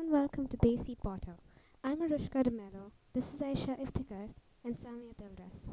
And welcome to Desi Potter. I'm Arushka DeMello. This is Aisha Iftikhar and Samia Dilras.